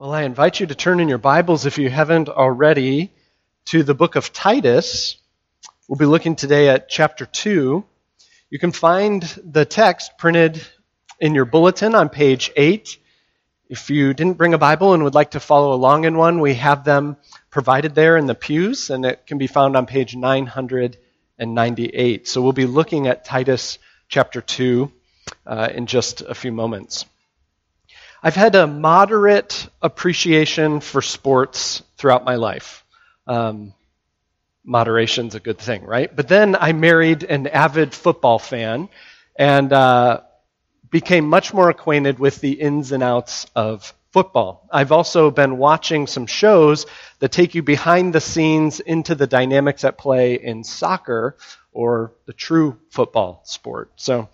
Well, I invite you to turn in your Bibles, if you haven't already, to the book of Titus. We'll be looking today at chapter 2. You can find the text printed in your bulletin on page 8. If you didn't bring a Bible and would like to follow along in one, we have them provided there in the pews, and it can be found on page 998. So we'll be looking at Titus chapter 2 uh, in just a few moments. I've had a moderate appreciation for sports throughout my life. Um, moderation's a good thing, right? But then I married an avid football fan and uh, became much more acquainted with the ins and outs of football. I've also been watching some shows that take you behind the scenes into the dynamics at play in soccer or the true football sport. So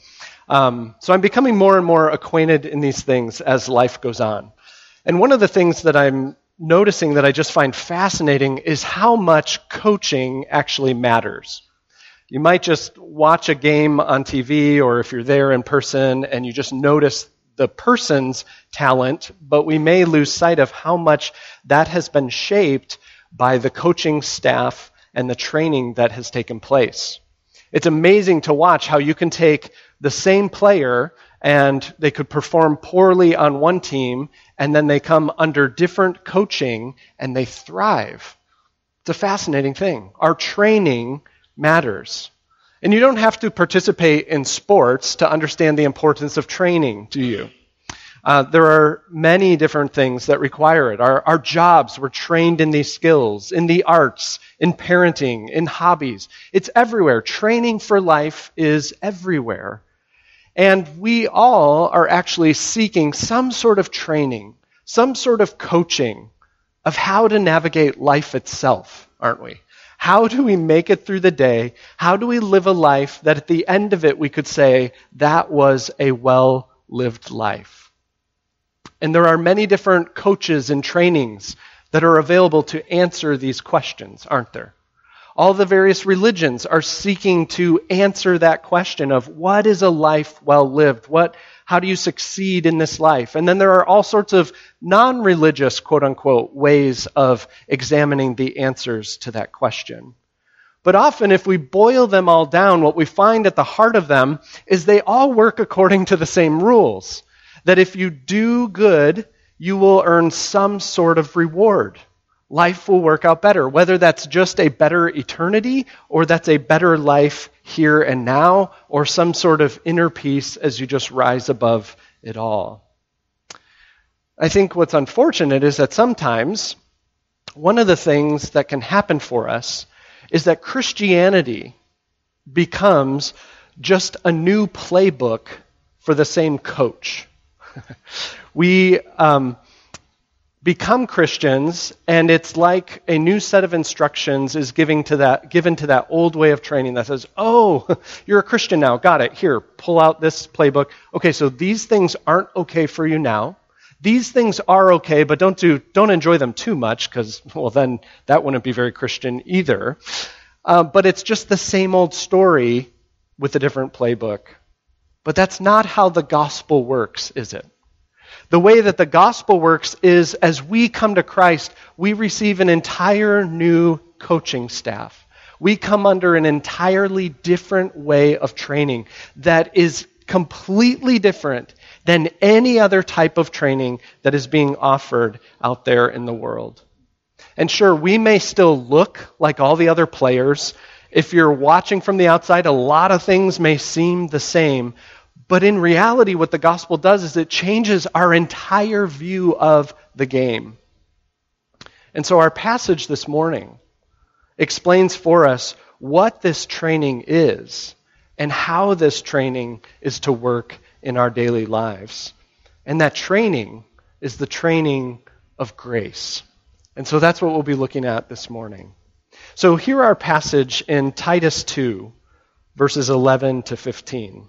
um, so I'm becoming more and more acquainted in these things as life goes on. And one of the things that I'm noticing that I just find fascinating is how much coaching actually matters. You might just watch a game on TV or if you're there in person and you just notice the person's talent, but we may lose sight of how much that has been shaped by the coaching staff and the training that has taken place. It's amazing to watch how you can take the same player and they could perform poorly on one team and then they come under different coaching and they thrive. It's a fascinating thing. Our training matters. And you don't have to participate in sports to understand the importance of training, do you? Uh, there are many different things that require it. Our, our jobs, we're trained in these skills, in the arts, in parenting, in hobbies. It's everywhere. Training for life is everywhere. And we all are actually seeking some sort of training, some sort of coaching of how to navigate life itself, aren't we? How do we make it through the day? How do we live a life that at the end of it we could say, that was a well lived life? And there are many different coaches and trainings that are available to answer these questions, aren't there? All the various religions are seeking to answer that question of what is a life well lived? What, how do you succeed in this life? And then there are all sorts of non religious, quote unquote, ways of examining the answers to that question. But often, if we boil them all down, what we find at the heart of them is they all work according to the same rules. That if you do good, you will earn some sort of reward life will work out better, whether that's just a better eternity or that's a better life here and now or some sort of inner peace as you just rise above it all. I think what's unfortunate is that sometimes one of the things that can happen for us is that Christianity becomes just a new playbook for the same coach. we um, become Christians, and it's like a new set of instructions is giving to that, given to that old way of training that says, oh, you're a Christian now. Got it. Here, pull out this playbook. Okay, so these things aren't okay for you now. These things are okay, but don't do don't enjoy them too much, because well, then that wouldn't be very Christian either. Uh, but it's just the same old story with a different playbook. But that's not how the gospel works, is it? The way that the gospel works is as we come to Christ, we receive an entire new coaching staff. We come under an entirely different way of training that is completely different than any other type of training that is being offered out there in the world. And sure, we may still look like all the other players. If you're watching from the outside, a lot of things may seem the same, but in reality, what the gospel does is it changes our entire view of the game. And so our passage this morning explains for us what this training is and how this training is to work in our daily lives. And that training is the training of grace. And so that's what we'll be looking at this morning. So here our passage in Titus 2, verses 11 to 15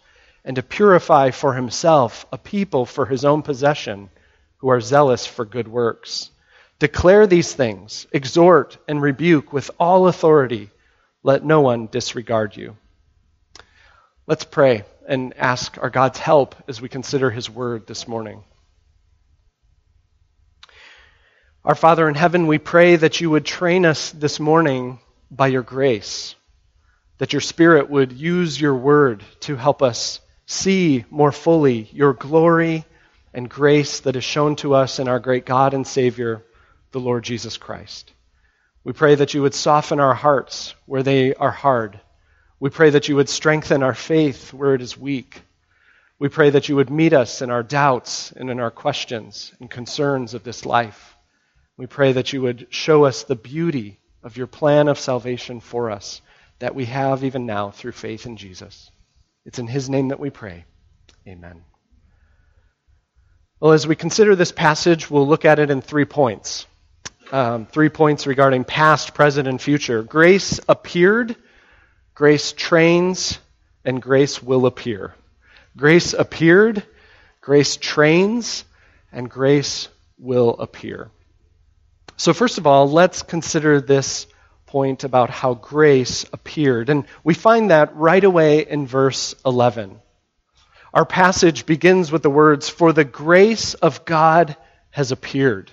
and to purify for himself a people for his own possession who are zealous for good works. Declare these things, exhort and rebuke with all authority. Let no one disregard you. Let's pray and ask our God's help as we consider his word this morning. Our Father in heaven, we pray that you would train us this morning by your grace, that your Spirit would use your word to help us see more fully your glory and grace that is shown to us in our great God and Savior, the Lord Jesus Christ. We pray that you would soften our hearts where they are hard. We pray that you would strengthen our faith where it is weak. We pray that you would meet us in our doubts and in our questions and concerns of this life. We pray that you would show us the beauty of your plan of salvation for us that we have even now through faith in Jesus. It's in his name that we pray. Amen. Well, as we consider this passage, we'll look at it in three points. Um, three points regarding past, present, and future. Grace appeared, grace trains, and grace will appear. Grace appeared, grace trains, and grace will appear. So, first of all, let's consider this point about how grace appeared. And we find that right away in verse 11. Our passage begins with the words, For the grace of God has appeared.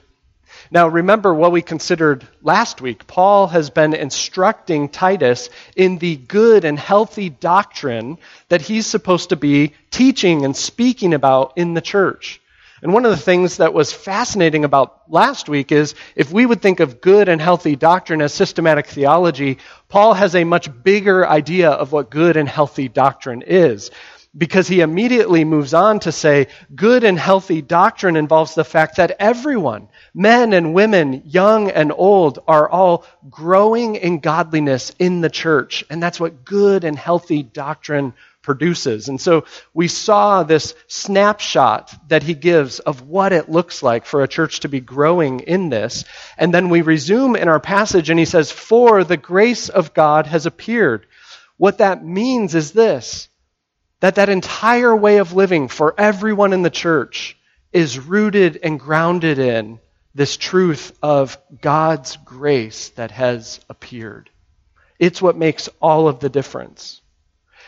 Now, remember what we considered last week. Paul has been instructing Titus in the good and healthy doctrine that he's supposed to be teaching and speaking about in the church. And one of the things that was fascinating about last week is if we would think of good and healthy doctrine as systematic theology, Paul has a much bigger idea of what good and healthy doctrine is. Because he immediately moves on to say, good and healthy doctrine involves the fact that everyone, men and women, young and old, are all growing in godliness in the church. And that's what good and healthy doctrine produces. And so we saw this snapshot that he gives of what it looks like for a church to be growing in this. And then we resume in our passage and he says, For the grace of God has appeared. What that means is this that that entire way of living for everyone in the church is rooted and grounded in this truth of God's grace that has appeared. It's what makes all of the difference.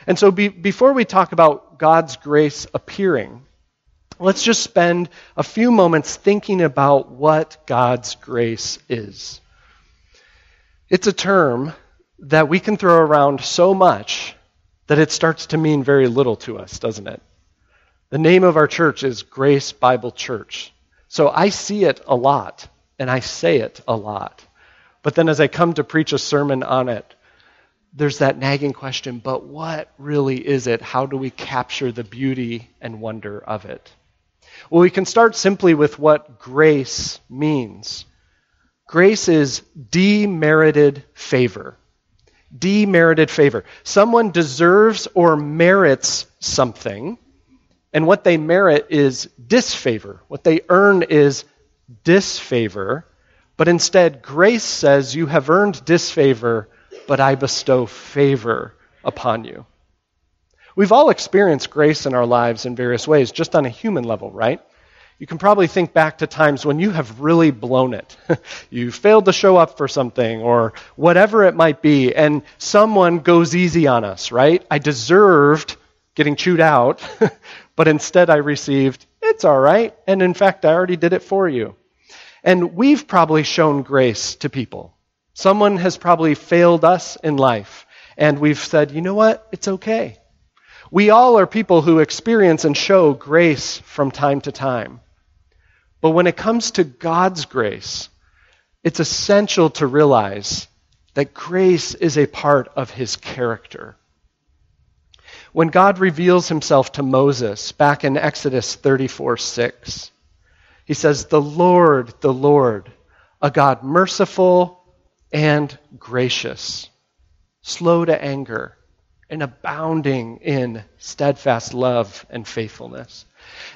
And so, be, before we talk about God's grace appearing, let's just spend a few moments thinking about what God's grace is. It's a term that we can throw around so much that it starts to mean very little to us, doesn't it? The name of our church is Grace Bible Church. So I see it a lot, and I say it a lot. But then as I come to preach a sermon on it, there's that nagging question but what really is it? How do we capture the beauty and wonder of it? Well, we can start simply with what grace means. Grace is demerited favor. Demerited favor. Someone deserves or merits something, and what they merit is disfavor. What they earn is disfavor, but instead, grace says you have earned disfavor but I bestow favor upon you. We've all experienced grace in our lives in various ways, just on a human level, right? You can probably think back to times when you have really blown it. you failed to show up for something or whatever it might be, and someone goes easy on us, right? I deserved getting chewed out, but instead I received, it's all right. And in fact, I already did it for you. And we've probably shown grace to people. Someone has probably failed us in life, and we've said, you know what? It's okay. We all are people who experience and show grace from time to time. But when it comes to God's grace, it's essential to realize that grace is a part of his character. When God reveals himself to Moses back in Exodus 34 6, he says, The Lord, the Lord, a God merciful and gracious, slow to anger, and abounding in steadfast love and faithfulness.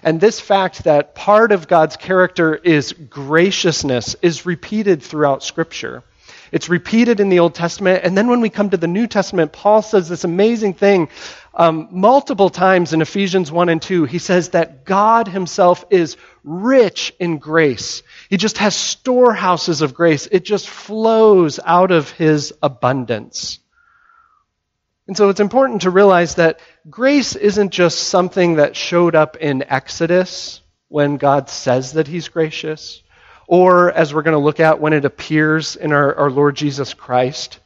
And this fact that part of God's character is graciousness is repeated throughout Scripture. It's repeated in the Old Testament. And then when we come to the New Testament, Paul says this amazing thing um, multiple times in Ephesians 1 and 2. He says that God himself is rich in grace. He just has storehouses of grace. It just flows out of his abundance. And so it's important to realize that grace isn't just something that showed up in Exodus when God says that he's gracious or as we're going to look at when it appears in our, our Lord Jesus Christ.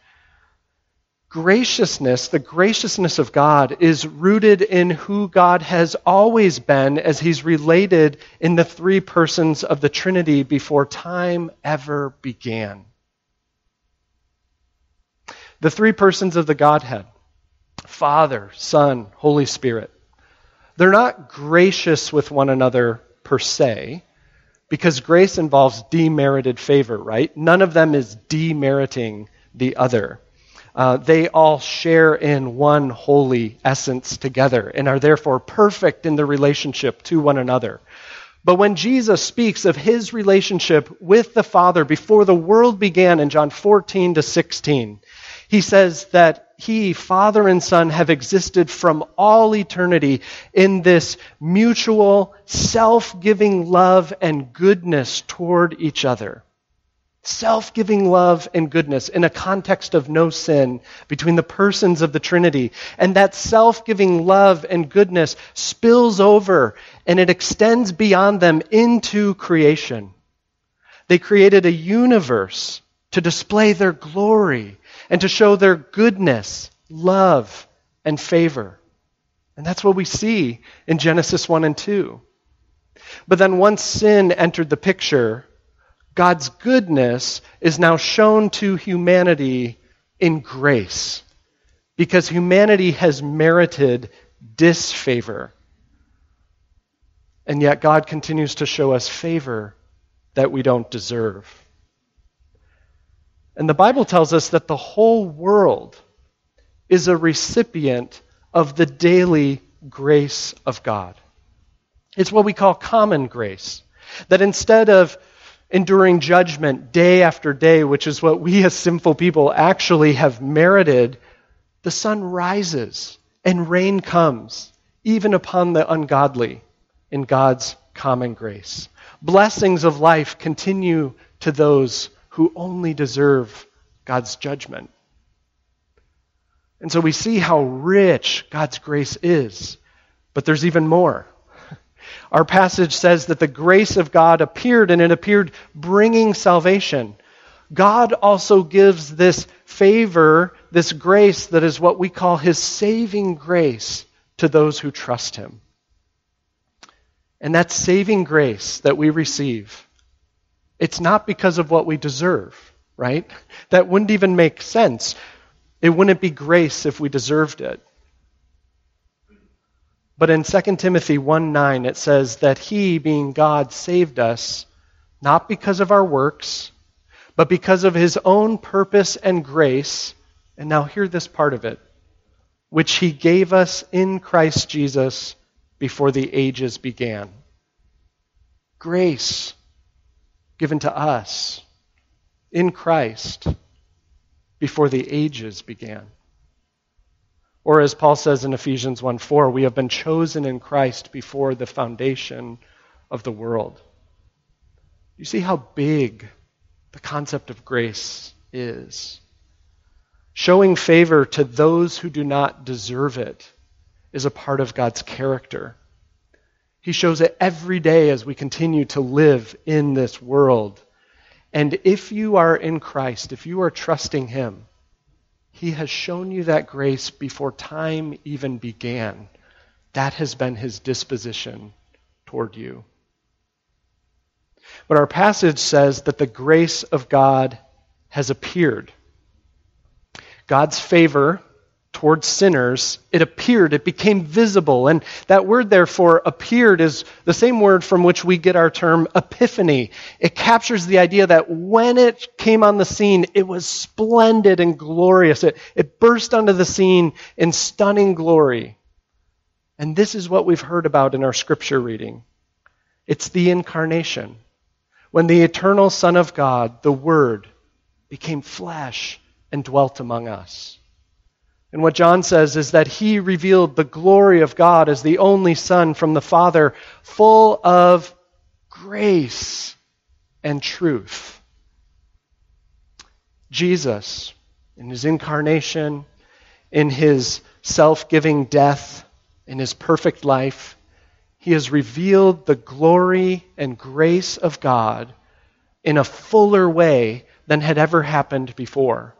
Graciousness, the graciousness of God, is rooted in who God has always been as he's related in the three persons of the Trinity before time ever began. The three persons of the Godhead Father, Son, Holy Spirit. They're not gracious with one another per se, because grace involves demerited favor, right? None of them is demeriting the other. Uh, they all share in one holy essence together and are therefore perfect in their relationship to one another. But when Jesus speaks of his relationship with the Father before the world began in John 14 to 16, he says that he, Father and Son, have existed from all eternity in this mutual, self giving love and goodness toward each other. Self giving love and goodness in a context of no sin between the persons of the Trinity. And that self giving love and goodness spills over and it extends beyond them into creation. They created a universe to display their glory and to show their goodness, love, and favor. And that's what we see in Genesis 1 and 2. But then once sin entered the picture, God's goodness is now shown to humanity in grace because humanity has merited disfavor. And yet God continues to show us favor that we don't deserve. And the Bible tells us that the whole world is a recipient of the daily grace of God. It's what we call common grace. That instead of enduring judgment day after day, which is what we as sinful people actually have merited, the sun rises and rain comes, even upon the ungodly, in God's common grace. Blessings of life continue to those who only deserve God's judgment. And so we see how rich God's grace is. But there's even more. Our passage says that the grace of God appeared, and it appeared bringing salvation. God also gives this favor, this grace that is what we call his saving grace to those who trust him. And that saving grace that we receive it's not because of what we deserve, right? That wouldn't even make sense. It wouldn't be grace if we deserved it. But in 2 Timothy 1 9, it says that he, being God, saved us not because of our works, but because of his own purpose and grace. And now hear this part of it, which he gave us in Christ Jesus before the ages began. Grace given to us in Christ before the ages began. Or as Paul says in Ephesians 1 4, we have been chosen in Christ before the foundation of the world. You see how big the concept of grace is. Showing favor to those who do not deserve it is a part of God's character. He shows it every day as we continue to live in this world. And if you are in Christ, if you are trusting Him, He has shown you that grace before time even began. That has been His disposition toward you. But our passage says that the grace of God has appeared. God's favor towards sinners, it appeared, it became visible. And that word, therefore, appeared is the same word from which we get our term epiphany. It captures the idea that when it came on the scene, it was splendid and glorious. It, it burst onto the scene in stunning glory. And this is what we've heard about in our scripture reading it's the incarnation. When the eternal Son of God, the Word, became flesh and dwelt among us. And what John says is that he revealed the glory of God as the only Son from the Father, full of grace and truth. Jesus, in his incarnation, in his self giving death, in his perfect life, he has revealed the glory and grace of God in a fuller way than had ever happened before,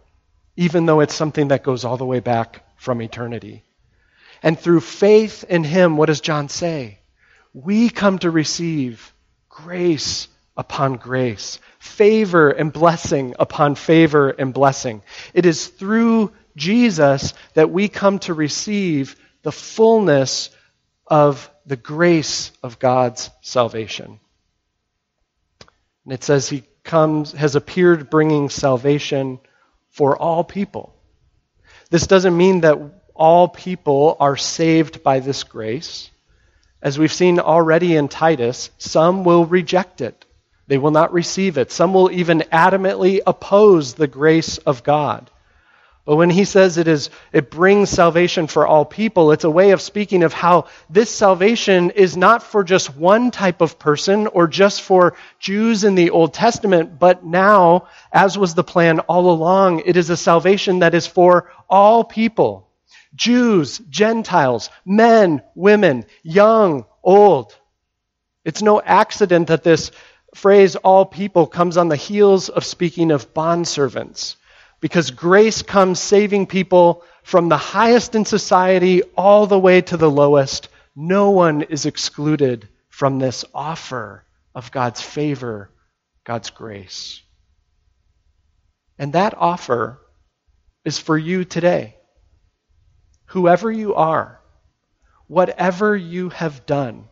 even though it's something that goes all the way back from eternity. And through faith in him, what does John say? We come to receive grace upon grace, favor and blessing upon favor and blessing. It is through Jesus that we come to receive the fullness of the grace of God's salvation. And it says he comes has appeared bringing salvation for all people. This doesn't mean that all people are saved by this grace. As we've seen already in Titus, some will reject it. They will not receive it. Some will even adamantly oppose the grace of God. But when he says it is it brings salvation for all people, it's a way of speaking of how this salvation is not for just one type of person or just for Jews in the Old Testament, but now, as was the plan all along, it is a salvation that is for all people. Jews, Gentiles, men, women, young, old. It's no accident that this phrase all people comes on the heels of speaking of bondservants because grace comes saving people from the highest in society all the way to the lowest. No one is excluded from this offer of God's favor, God's grace. And that offer is for you today. Whoever you are, whatever you have done,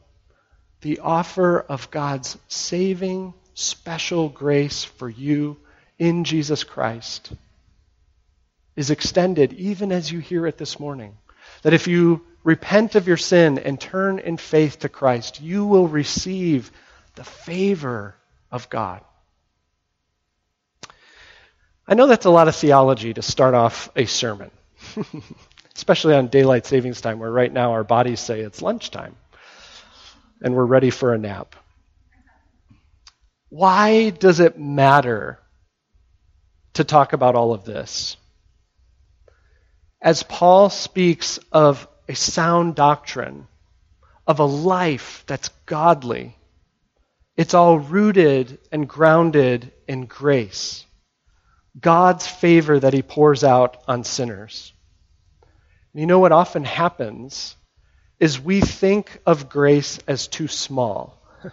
the offer of God's saving, special grace for you in Jesus Christ is extended even as you hear it this morning. That if you repent of your sin and turn in faith to Christ, you will receive the favor of God. I know that's a lot of theology to start off a sermon, especially on daylight savings time, where right now our bodies say it's lunchtime and we're ready for a nap. Why does it matter to talk about all of this? As Paul speaks of a sound doctrine, of a life that's godly, it's all rooted and grounded in grace. God's favor that he pours out on sinners. you know what often happens is we think of grace as too small.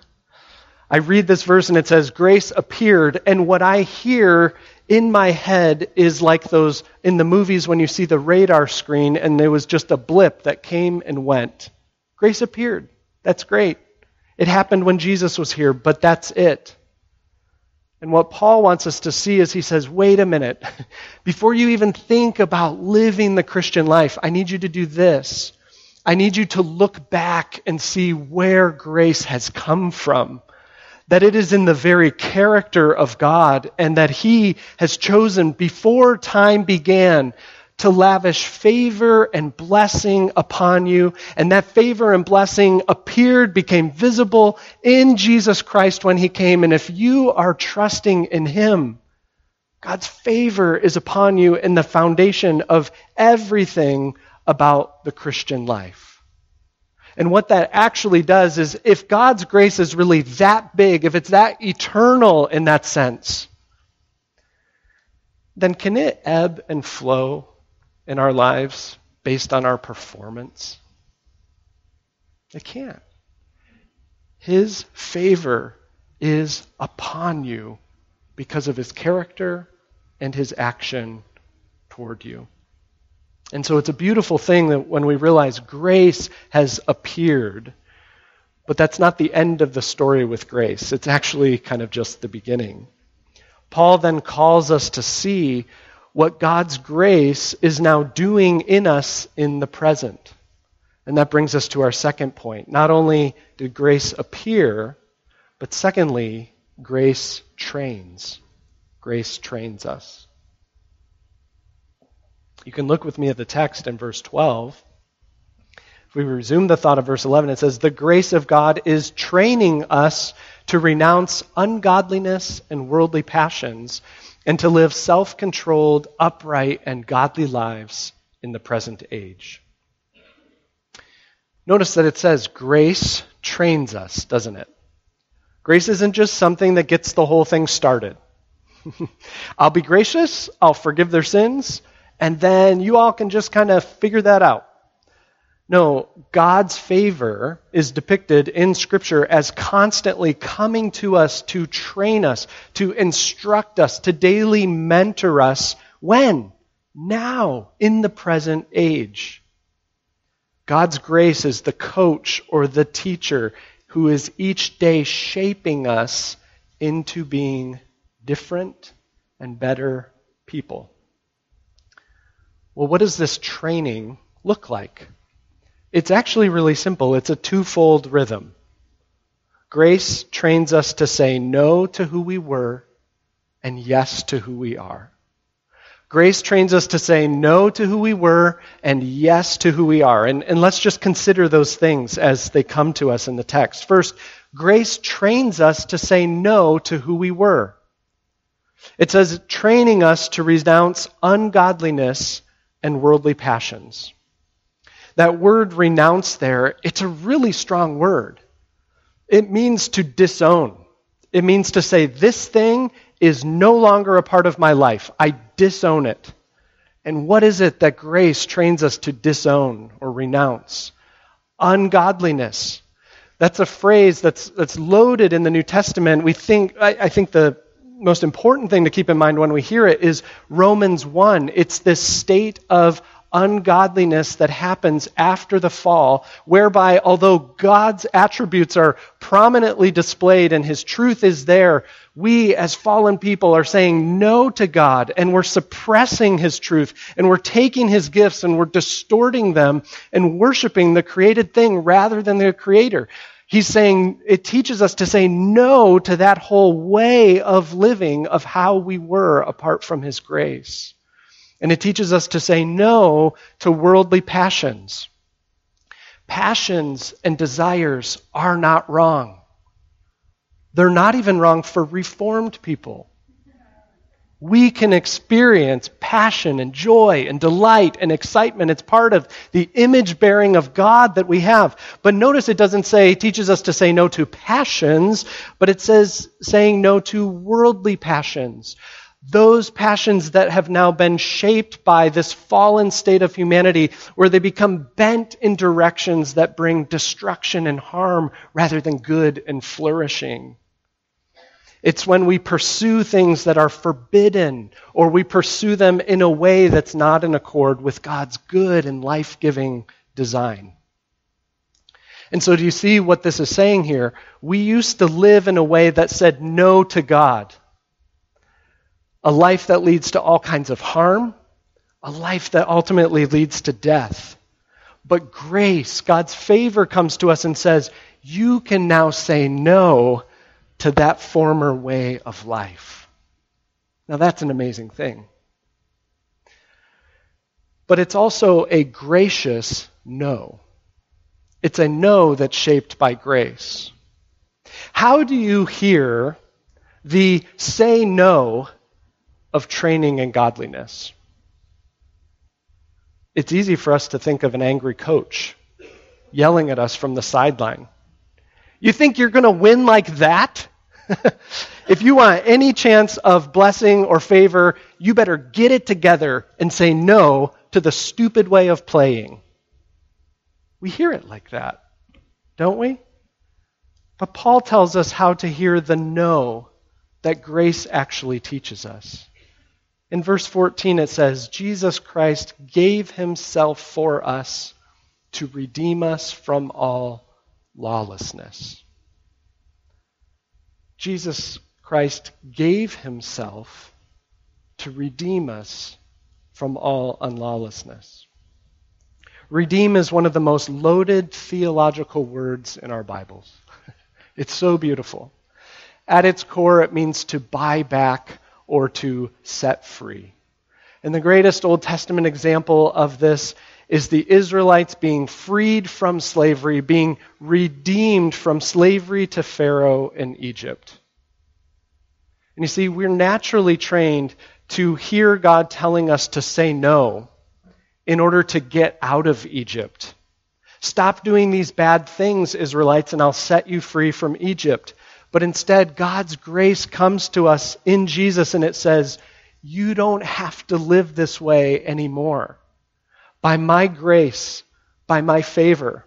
I read this verse and it says, Grace appeared, and what I hear in my head is like those in the movies when you see the radar screen and there was just a blip that came and went. Grace appeared. That's great. It happened when Jesus was here, but that's it. And what Paul wants us to see is he says, wait a minute. Before you even think about living the Christian life, I need you to do this. I need you to look back and see where grace has come from that it is in the very character of God and that He has chosen before time began to lavish favor and blessing upon you. And that favor and blessing appeared, became visible in Jesus Christ when He came. And if you are trusting in Him, God's favor is upon you in the foundation of everything about the Christian life. And what that actually does is if God's grace is really that big, if it's that eternal in that sense, then can it ebb and flow in our lives based on our performance? It can't. His favor is upon you because of his character and his action toward you. And so it's a beautiful thing that when we realize grace has appeared, but that's not the end of the story with grace. It's actually kind of just the beginning. Paul then calls us to see what God's grace is now doing in us in the present. And that brings us to our second point. Not only did grace appear, but secondly, grace trains. Grace trains us. You can look with me at the text in verse 12. If we resume the thought of verse 11, it says, The grace of God is training us to renounce ungodliness and worldly passions and to live self controlled, upright, and godly lives in the present age. Notice that it says grace trains us, doesn't it? Grace isn't just something that gets the whole thing started. I'll be gracious, I'll forgive their sins, and then you all can just kind of figure that out. No, God's favor is depicted in Scripture as constantly coming to us to train us, to instruct us, to daily mentor us. When? Now, in the present age. God's grace is the coach or the teacher who is each day shaping us into being different and better people. Well, what does this training look like? It's actually really simple. It's a twofold rhythm. Grace trains us to say no to who we were and yes to who we are. Grace trains us to say no to who we were and yes to who we are. And, and let's just consider those things as they come to us in the text. First, grace trains us to say no to who we were. It says, training us to renounce ungodliness and worldly passions. That word renounce there, it's a really strong word. It means to disown. It means to say, this thing is no longer a part of my life. I disown it. And what is it that grace trains us to disown or renounce? Ungodliness. That's a phrase that's, that's loaded in the New Testament. We think, I, I think the most important thing to keep in mind when we hear it is Romans 1. It's this state of ungodliness that happens after the fall, whereby although God's attributes are prominently displayed and his truth is there, we as fallen people are saying no to God and we're suppressing his truth and we're taking his gifts and we're distorting them and worshiping the created thing rather than the creator. He's saying it teaches us to say no to that whole way of living of how we were apart from his grace. And it teaches us to say no to worldly passions. Passions and desires are not wrong. They're not even wrong for reformed people. We can experience passion and joy and delight and excitement. It's part of the image bearing of God that we have. But notice it doesn't say, teaches us to say no to passions, but it says saying no to worldly passions those passions that have now been shaped by this fallen state of humanity, where they become bent in directions that bring destruction and harm rather than good and flourishing. It's when we pursue things that are forbidden, or we pursue them in a way that's not in accord with God's good and life giving design. And so, do you see what this is saying here? We used to live in a way that said no to God a life that leads to all kinds of harm, a life that ultimately leads to death. But grace, God's favor comes to us and says, you can now say no to that former way of life. Now, that's an amazing thing. But it's also a gracious no. It's a no that's shaped by grace. How do you hear the say no of training and godliness. It's easy for us to think of an angry coach yelling at us from the sideline. You think you're going to win like that? if you want any chance of blessing or favor, you better get it together and say no to the stupid way of playing. We hear it like that, don't we? But Paul tells us how to hear the no that grace actually teaches us. In verse 14, it says, Jesus Christ gave himself for us to redeem us from all lawlessness. Jesus Christ gave himself to redeem us from all unlawlessness. Redeem is one of the most loaded theological words in our Bibles. It's so beautiful. At its core, it means to buy back or to set free. And the greatest Old Testament example of this is the Israelites being freed from slavery, being redeemed from slavery to Pharaoh in Egypt. And you see, we're naturally trained to hear God telling us to say no in order to get out of Egypt. Stop doing these bad things, Israelites, and I'll set you free from Egypt. But instead, God's grace comes to us in Jesus and it says, You don't have to live this way anymore. By my grace, by my favor,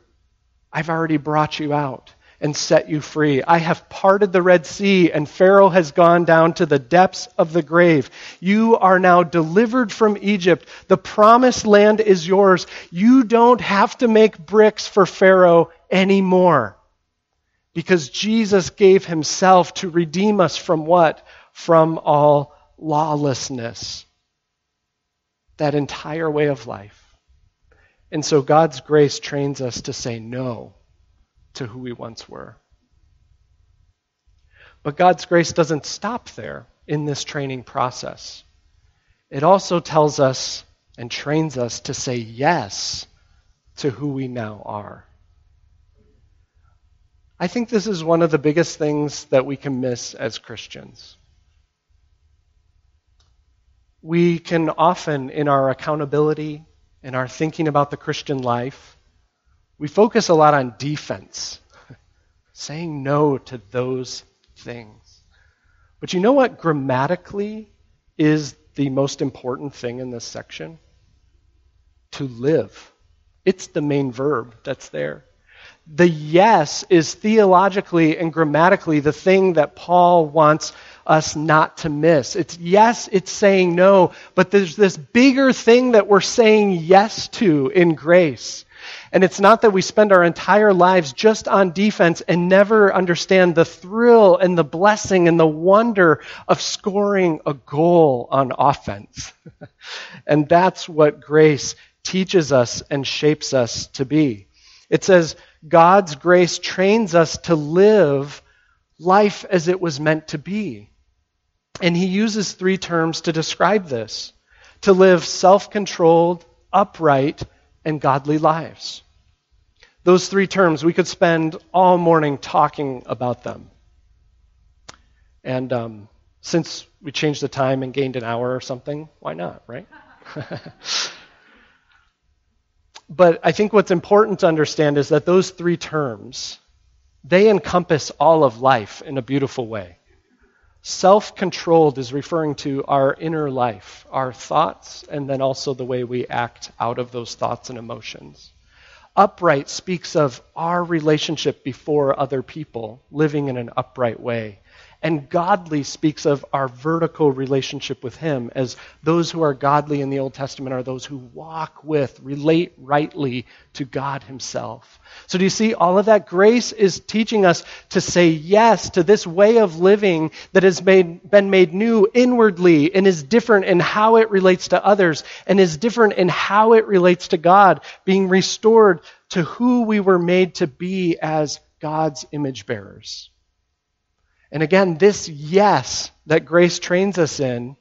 I've already brought you out and set you free. I have parted the Red Sea, and Pharaoh has gone down to the depths of the grave. You are now delivered from Egypt. The promised land is yours. You don't have to make bricks for Pharaoh anymore. Because Jesus gave himself to redeem us from what? From all lawlessness. That entire way of life. And so God's grace trains us to say no to who we once were. But God's grace doesn't stop there in this training process. It also tells us and trains us to say yes to who we now are. I think this is one of the biggest things that we can miss as Christians. We can often, in our accountability, in our thinking about the Christian life, we focus a lot on defense, saying no to those things. But you know what grammatically is the most important thing in this section? To live. It's the main verb that's there. The yes is theologically and grammatically the thing that Paul wants us not to miss. It's yes, it's saying no, but there's this bigger thing that we're saying yes to in grace. And it's not that we spend our entire lives just on defense and never understand the thrill and the blessing and the wonder of scoring a goal on offense. and that's what grace teaches us and shapes us to be. It says, God's grace trains us to live life as it was meant to be. And he uses three terms to describe this to live self controlled, upright, and godly lives. Those three terms, we could spend all morning talking about them. And um, since we changed the time and gained an hour or something, why not, right? but I think what's important to understand is that those three terms, they encompass all of life in a beautiful way. Self controlled is referring to our inner life, our thoughts, and then also the way we act out of those thoughts and emotions. Upright speaks of our relationship before other people, living in an upright way. And godly speaks of our vertical relationship with Him, as those who are godly in the Old Testament are those who walk with, relate rightly to God Himself. So, do you see all of that? Grace is teaching us to say yes to this way of living that has made, been made new inwardly and is different in how it relates to others and is different in how it relates to God, being restored to who we were made to be as God's image bearers. And again, this yes that grace trains us in,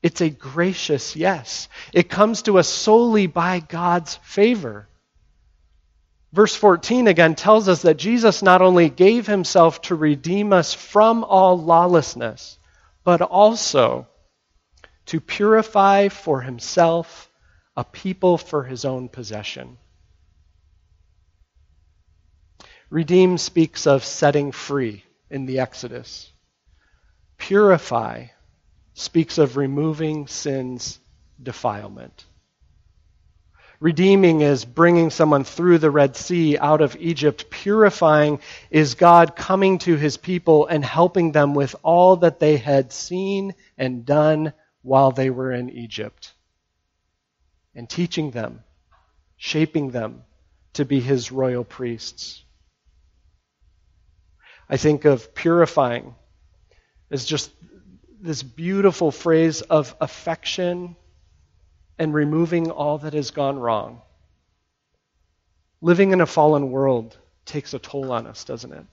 it's a gracious yes. It comes to us solely by God's favor. Verse 14 again tells us that Jesus not only gave himself to redeem us from all lawlessness, but also to purify for himself a people for his own possession. Redeem speaks of setting free in the Exodus. Purify speaks of removing sin's defilement. Redeeming is bringing someone through the Red Sea out of Egypt. Purifying is God coming to his people and helping them with all that they had seen and done while they were in Egypt. And teaching them, shaping them to be his royal priests. I think of purifying as just this beautiful phrase of affection and removing all that has gone wrong. Living in a fallen world takes a toll on us, doesn't it?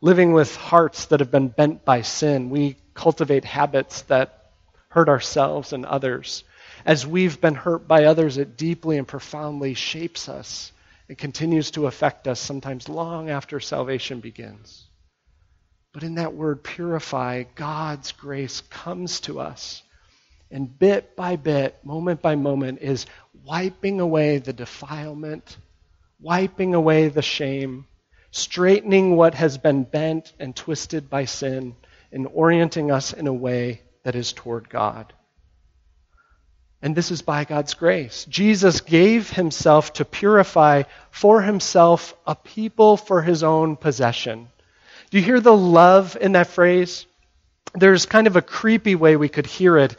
Living with hearts that have been bent by sin, we cultivate habits that hurt ourselves and others. As we've been hurt by others, it deeply and profoundly shapes us. It continues to affect us sometimes long after salvation begins. But in that word purify, God's grace comes to us. And bit by bit, moment by moment, is wiping away the defilement wiping away the shame, straightening what has been bent and twisted by sin, and orienting us in a way that is toward God. And this is by God's grace. Jesus gave himself to purify for himself a people for his own possession. Do you hear the love in that phrase? there's kind of a creepy way we could hear it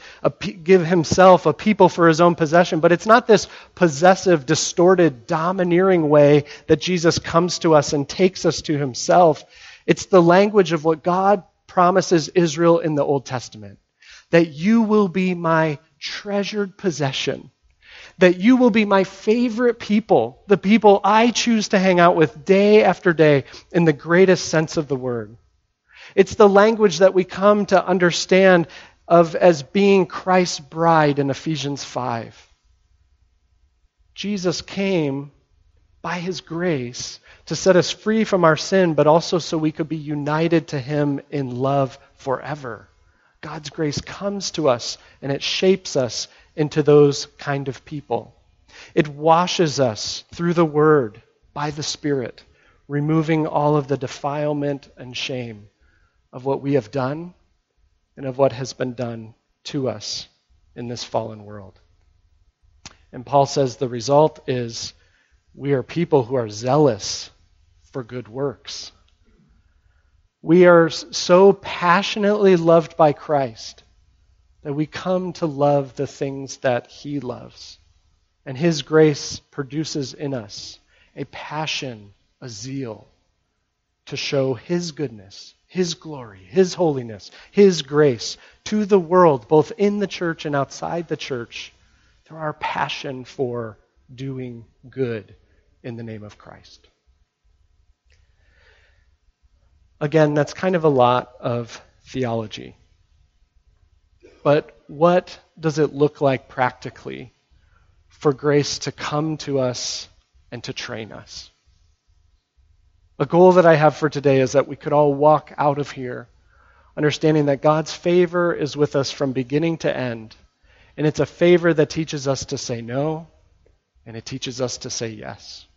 give himself a people for his own possession but it's not this possessive distorted domineering way that jesus comes to us and takes us to himself it's the language of what god promises israel in the old testament that you will be my treasured possession that you will be my favorite people the people i choose to hang out with day after day in the greatest sense of the word it's the language that we come to understand of as being Christ's bride in Ephesians 5. Jesus came by his grace to set us free from our sin, but also so we could be united to him in love forever. God's grace comes to us and it shapes us into those kind of people. It washes us through the Word by the Spirit, removing all of the defilement and shame of what we have done and of what has been done to us in this fallen world. And Paul says the result is we are people who are zealous for good works. We are so passionately loved by Christ that we come to love the things that he loves. And his grace produces in us a passion, a zeal to show his goodness his glory, His holiness, His grace to the world, both in the church and outside the church, through our passion for doing good in the name of Christ. Again, that's kind of a lot of theology. But what does it look like practically for grace to come to us and to train us? A goal that I have for today is that we could all walk out of here understanding that God's favor is with us from beginning to end. And it's a favor that teaches us to say no, and it teaches us to say yes.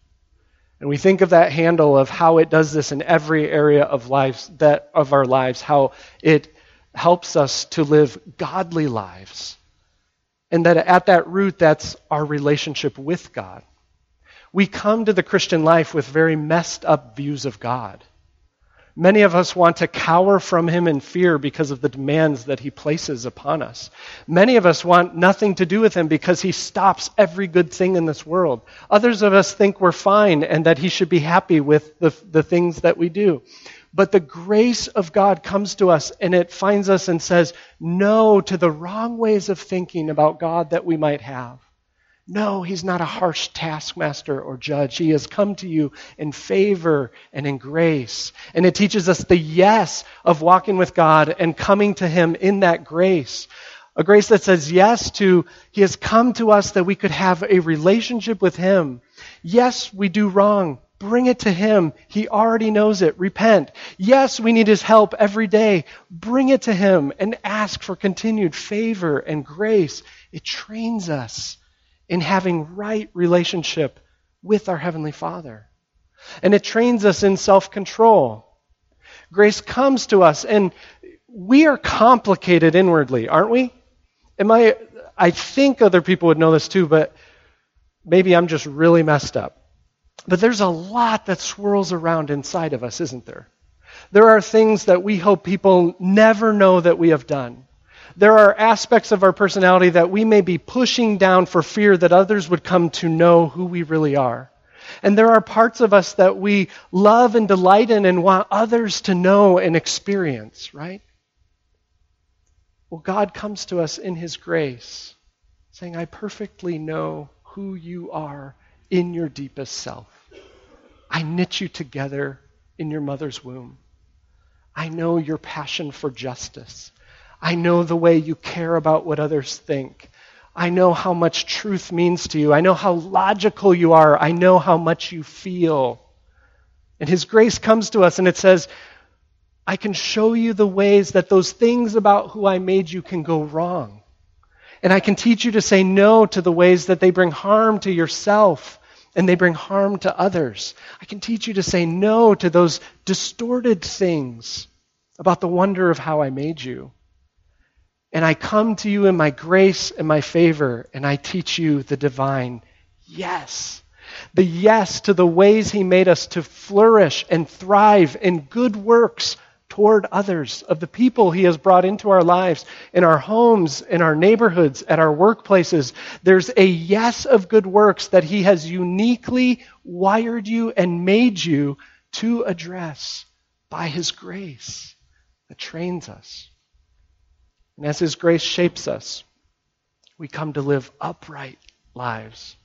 And we think of that handle of how it does this in every area of lives that of our lives, how it helps us to live godly lives. And that at that root, that's our relationship with God we come to the Christian life with very messed up views of God. Many of us want to cower from him in fear because of the demands that he places upon us. Many of us want nothing to do with him because he stops every good thing in this world. Others of us think we're fine and that he should be happy with the, the things that we do. But the grace of God comes to us and it finds us and says no to the wrong ways of thinking about God that we might have. No, he's not a harsh taskmaster or judge. He has come to you in favor and in grace. And it teaches us the yes of walking with God and coming to him in that grace. A grace that says yes to, he has come to us that we could have a relationship with him. Yes, we do wrong. Bring it to him. He already knows it. Repent. Yes, we need his help every day. Bring it to him and ask for continued favor and grace. It trains us in having right relationship with our Heavenly Father. And it trains us in self control. Grace comes to us, and we are complicated inwardly, aren't we? Am I, I think other people would know this too, but maybe I'm just really messed up. But there's a lot that swirls around inside of us, isn't there? There are things that we hope people never know that we have done there are aspects of our personality that we may be pushing down for fear that others would come to know who we really are. And there are parts of us that we love and delight in and want others to know and experience, right? Well, God comes to us in His grace, saying, I perfectly know who you are in your deepest self. I knit you together in your mother's womb. I know your passion for justice. I know the way you care about what others think. I know how much truth means to you. I know how logical you are. I know how much you feel. And His grace comes to us and it says, I can show you the ways that those things about who I made you can go wrong. And I can teach you to say no to the ways that they bring harm to yourself and they bring harm to others. I can teach you to say no to those distorted things about the wonder of how I made you. And I come to you in my grace and my favor, and I teach you the divine yes. The yes to the ways He made us to flourish and thrive in good works toward others, of the people He has brought into our lives, in our homes, in our neighborhoods, at our workplaces. There's a yes of good works that He has uniquely wired you and made you to address by His grace that trains us. And as His grace shapes us, we come to live upright lives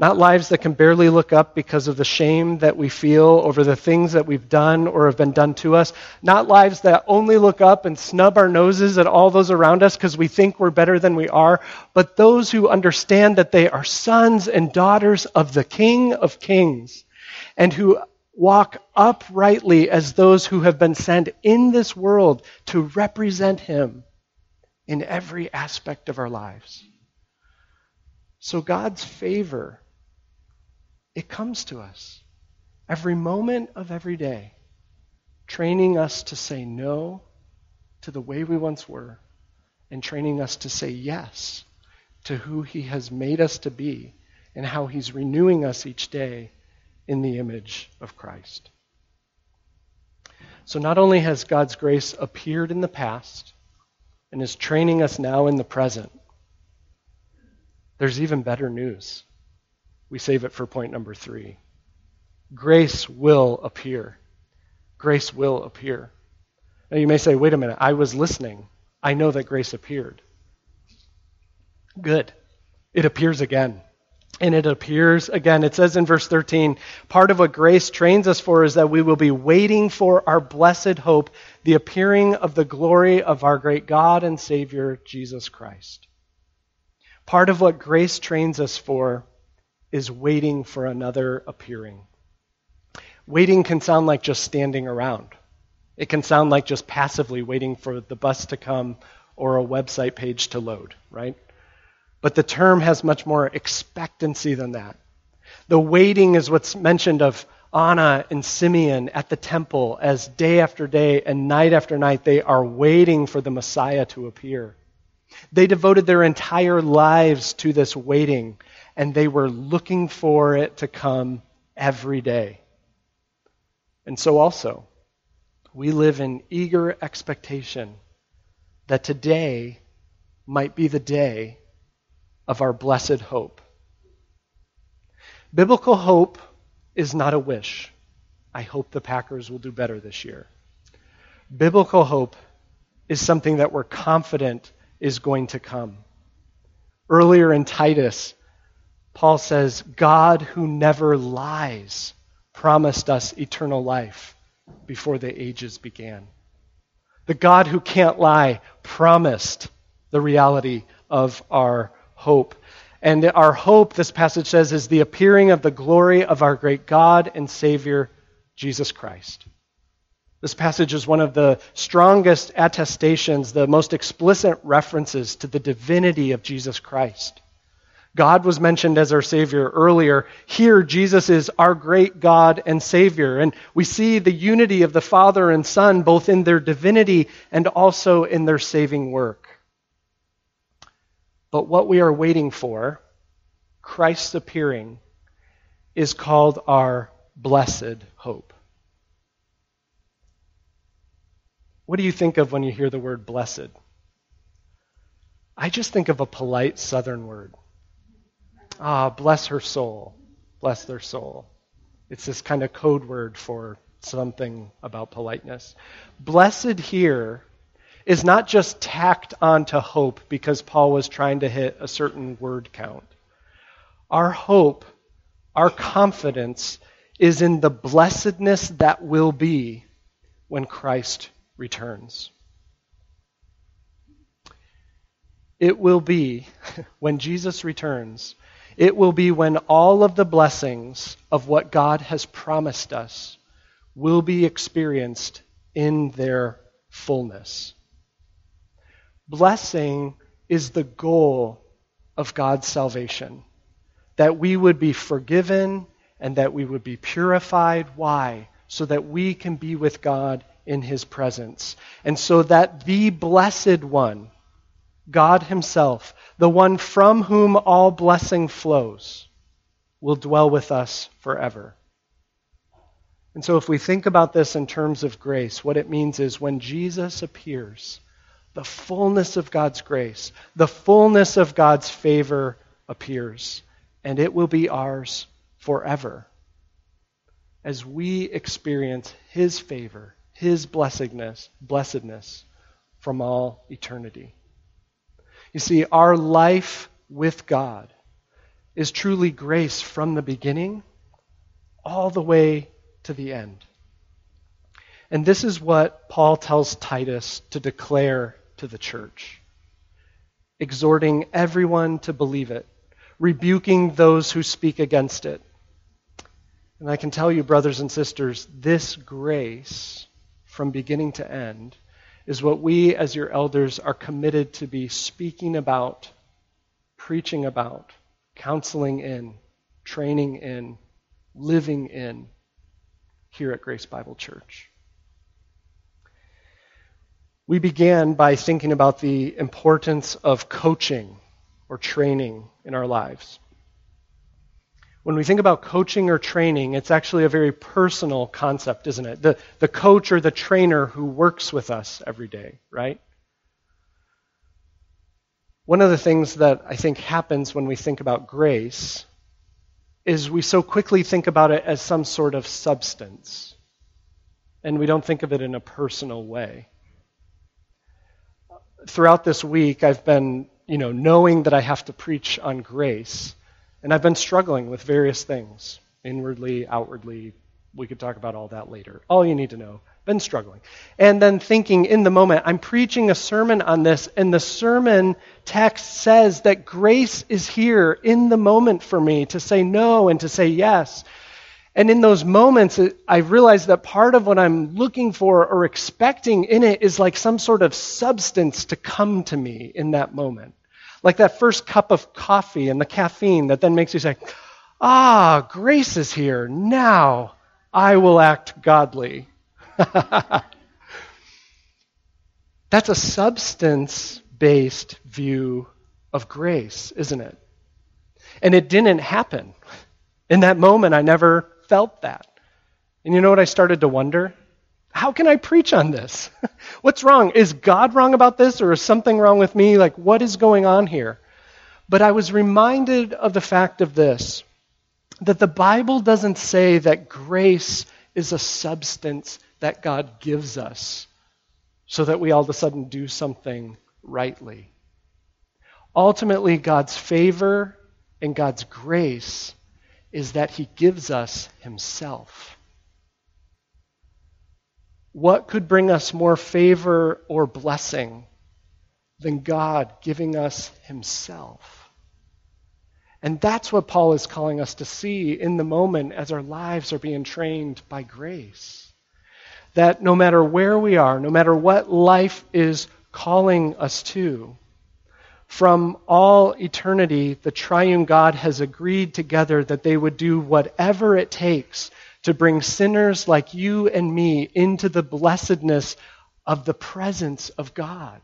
not lives that can barely look up because of the shame that we feel over the things that we've done or have been done to us. Not lives that only look up and snub our noses at all those around us because we think we're better than we are. But those who understand that they are sons and daughters of the King of Kings and who walk uprightly as those who have been sent in this world to represent Him in every aspect of our lives. So God's favor it comes to us every moment of every day, training us to say no to the way we once were and training us to say yes to who He has made us to be and how He's renewing us each day in the image of Christ. So not only has God's grace appeared in the past and is training us now in the present, there's even better news we save it for point number three. Grace will appear. Grace will appear. Now you may say, wait a minute, I was listening. I know that grace appeared. Good. It appears again. And it appears again. It says in verse 13, part of what grace trains us for is that we will be waiting for our blessed hope, the appearing of the glory of our great God and Savior, Jesus Christ. Part of what grace trains us for is waiting for another appearing. Waiting can sound like just standing around. It can sound like just passively waiting for the bus to come or a website page to load, right? But the term has much more expectancy than that. The waiting is what's mentioned of Anna and Simeon at the temple as day after day and night after night they are waiting for the Messiah to appear. They devoted their entire lives to this waiting and they were looking for it to come every day. And so also, we live in eager expectation that today might be the day of our blessed hope. Biblical hope is not a wish. I hope the Packers will do better this year. Biblical hope is something that we're confident is going to come. Earlier in Titus, Paul says, God who never lies promised us eternal life before the ages began. The God who can't lie promised the reality of our hope. And our hope, this passage says, is the appearing of the glory of our great God and Savior, Jesus Christ. This passage is one of the strongest attestations, the most explicit references to the divinity of Jesus Christ. God was mentioned as our Savior earlier. Here, Jesus is our great God and Savior. And we see the unity of the Father and Son both in their divinity and also in their saving work. But what we are waiting for, Christ's appearing, is called our blessed hope. What do you think of when you hear the word blessed? I just think of a polite southern word. Ah, bless her soul. Bless their soul. It's this kind of code word for something about politeness. Blessed here is not just tacked onto hope because Paul was trying to hit a certain word count. Our hope, our confidence is in the blessedness that will be when Christ returns. It will be when Jesus returns, it will be when all of the blessings of what God has promised us will be experienced in their fullness. Blessing is the goal of God's salvation. That we would be forgiven and that we would be purified. Why? So that we can be with God in his presence. And so that the blessed one, God himself, the one from whom all blessing flows, will dwell with us forever. And so, if we think about this in terms of grace, what it means is when Jesus appears, the fullness of God's grace, the fullness of God's favor appears, and it will be ours forever as we experience His favor, His blessedness, blessedness from all eternity. You see, our life with God is truly grace from the beginning all the way to the end. And this is what Paul tells Titus to declare to the church, exhorting everyone to believe it, rebuking those who speak against it. And I can tell you, brothers and sisters, this grace from beginning to end is what we, as your elders, are committed to be speaking about, preaching about, counseling in, training in, living in here at Grace Bible Church. We began by thinking about the importance of coaching or training in our lives. When we think about coaching or training, it's actually a very personal concept, isn't it? The, the coach or the trainer who works with us every day, right? One of the things that I think happens when we think about grace is we so quickly think about it as some sort of substance, and we don't think of it in a personal way throughout this week, I've been, you know, knowing that I have to preach on grace, and I've been struggling with various things, inwardly, outwardly. We could talk about all that later. All you need to know. Been struggling. And then thinking in the moment, I'm preaching a sermon on this, and the sermon text says that grace is here in the moment for me to say no and to say yes. And in those moments, I realize that part of what I'm looking for or expecting in it is like some sort of substance to come to me in that moment. Like that first cup of coffee and the caffeine that then makes you say, Ah, grace is here. Now I will act godly. That's a substance based view of grace, isn't it? And it didn't happen. In that moment, I never felt that. And you know what I started to wonder? How can I preach on this? What's wrong? Is God wrong about this or is something wrong with me? Like, what is going on here? But I was reminded of the fact of this that the Bible doesn't say that grace is a substance that God gives us so that we all of a sudden do something rightly. Ultimately, God's favor and God's grace is that he gives us himself. What could bring us more favor or blessing than God giving us himself? And that's what Paul is calling us to see in the moment as our lives are being trained by grace. That no matter where we are, no matter what life is calling us to, from all eternity, the triune God has agreed together that they would do whatever it takes to bring sinners like you and me into the blessedness of the presence of God.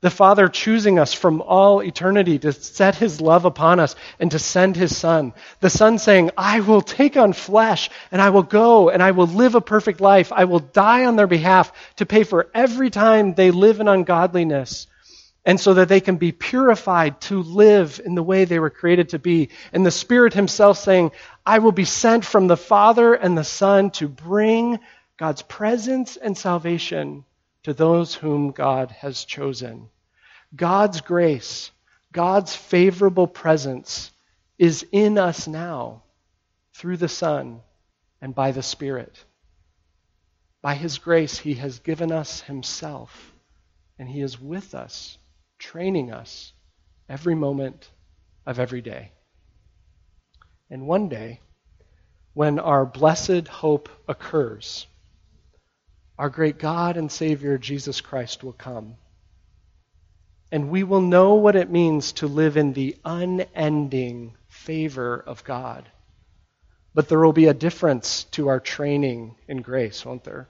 The Father choosing us from all eternity to set his love upon us and to send his Son. The Son saying, I will take on flesh and I will go and I will live a perfect life. I will die on their behalf to pay for every time they live in ungodliness and so that they can be purified to live in the way they were created to be. And the Spirit Himself saying, I will be sent from the Father and the Son to bring God's presence and salvation to those whom God has chosen. God's grace, God's favorable presence is in us now through the Son and by the Spirit. By His grace, He has given us Himself, and He is with us, training us every moment of every day. And one day, when our blessed hope occurs, our great God and Savior Jesus Christ will come. And we will know what it means to live in the unending favor of God. But there will be a difference to our training in grace, won't there?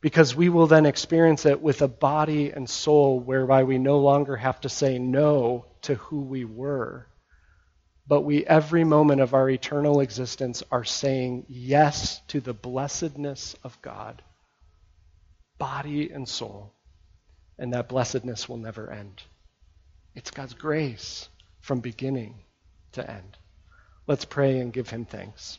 Because we will then experience it with a body and soul whereby we no longer have to say no to who we were but we, every moment of our eternal existence, are saying yes to the blessedness of God, body and soul. And that blessedness will never end. It's God's grace from beginning to end. Let's pray and give him thanks.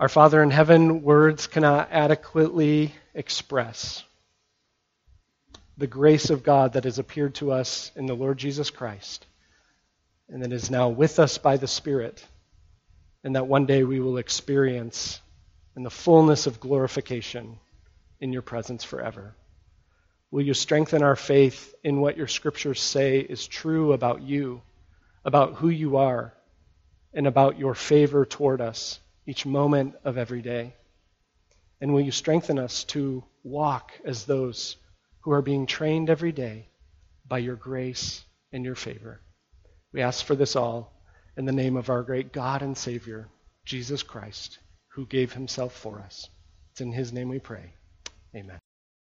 Our Father in heaven, words cannot adequately express the grace of God that has appeared to us in the Lord Jesus Christ and that is now with us by the Spirit, and that one day we will experience in the fullness of glorification in your presence forever. Will you strengthen our faith in what your scriptures say is true about you, about who you are, and about your favor toward us each moment of every day? And will you strengthen us to walk as those who are being trained every day by your grace and your favor. We ask for this all in the name of our great God and Savior, Jesus Christ, who gave himself for us. It's in his name we pray. Amen.